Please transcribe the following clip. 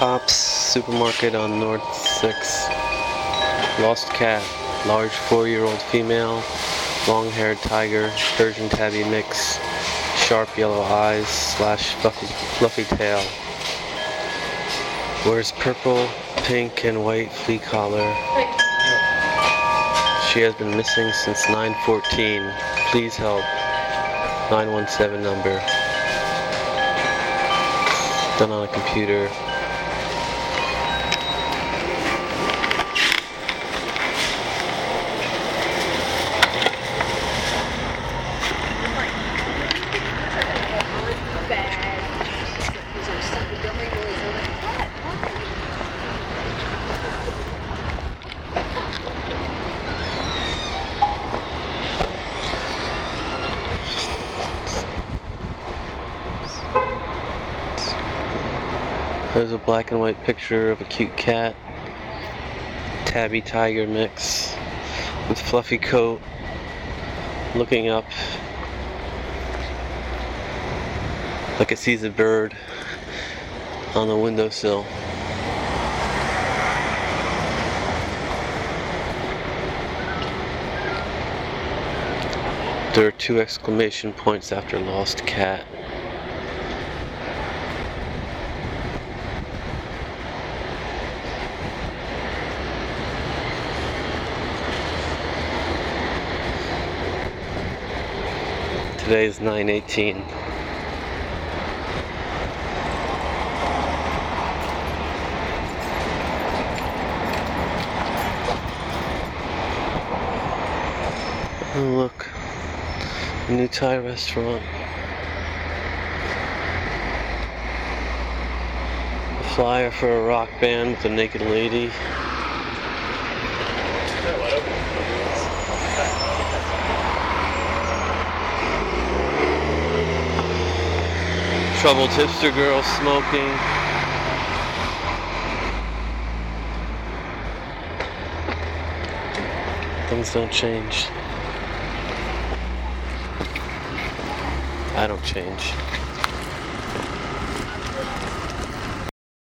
Tops Supermarket on North 6. Lost cat, large four-year-old female, long-haired tiger, Persian tabby mix, sharp yellow eyes slash fluffy, fluffy tail. Wears purple, pink, and white flea collar. She has been missing since 914. Please help. 917 number. Done on a computer. There's a black and white picture of a cute cat. Tabby tiger mix with fluffy coat looking up like it sees a bird on the windowsill. There are two exclamation points after lost cat. Today is 918. Oh, look, new Thai restaurant. A flyer for a rock band with a naked lady. Troubled hipster girl smoking. Things don't change. I don't change.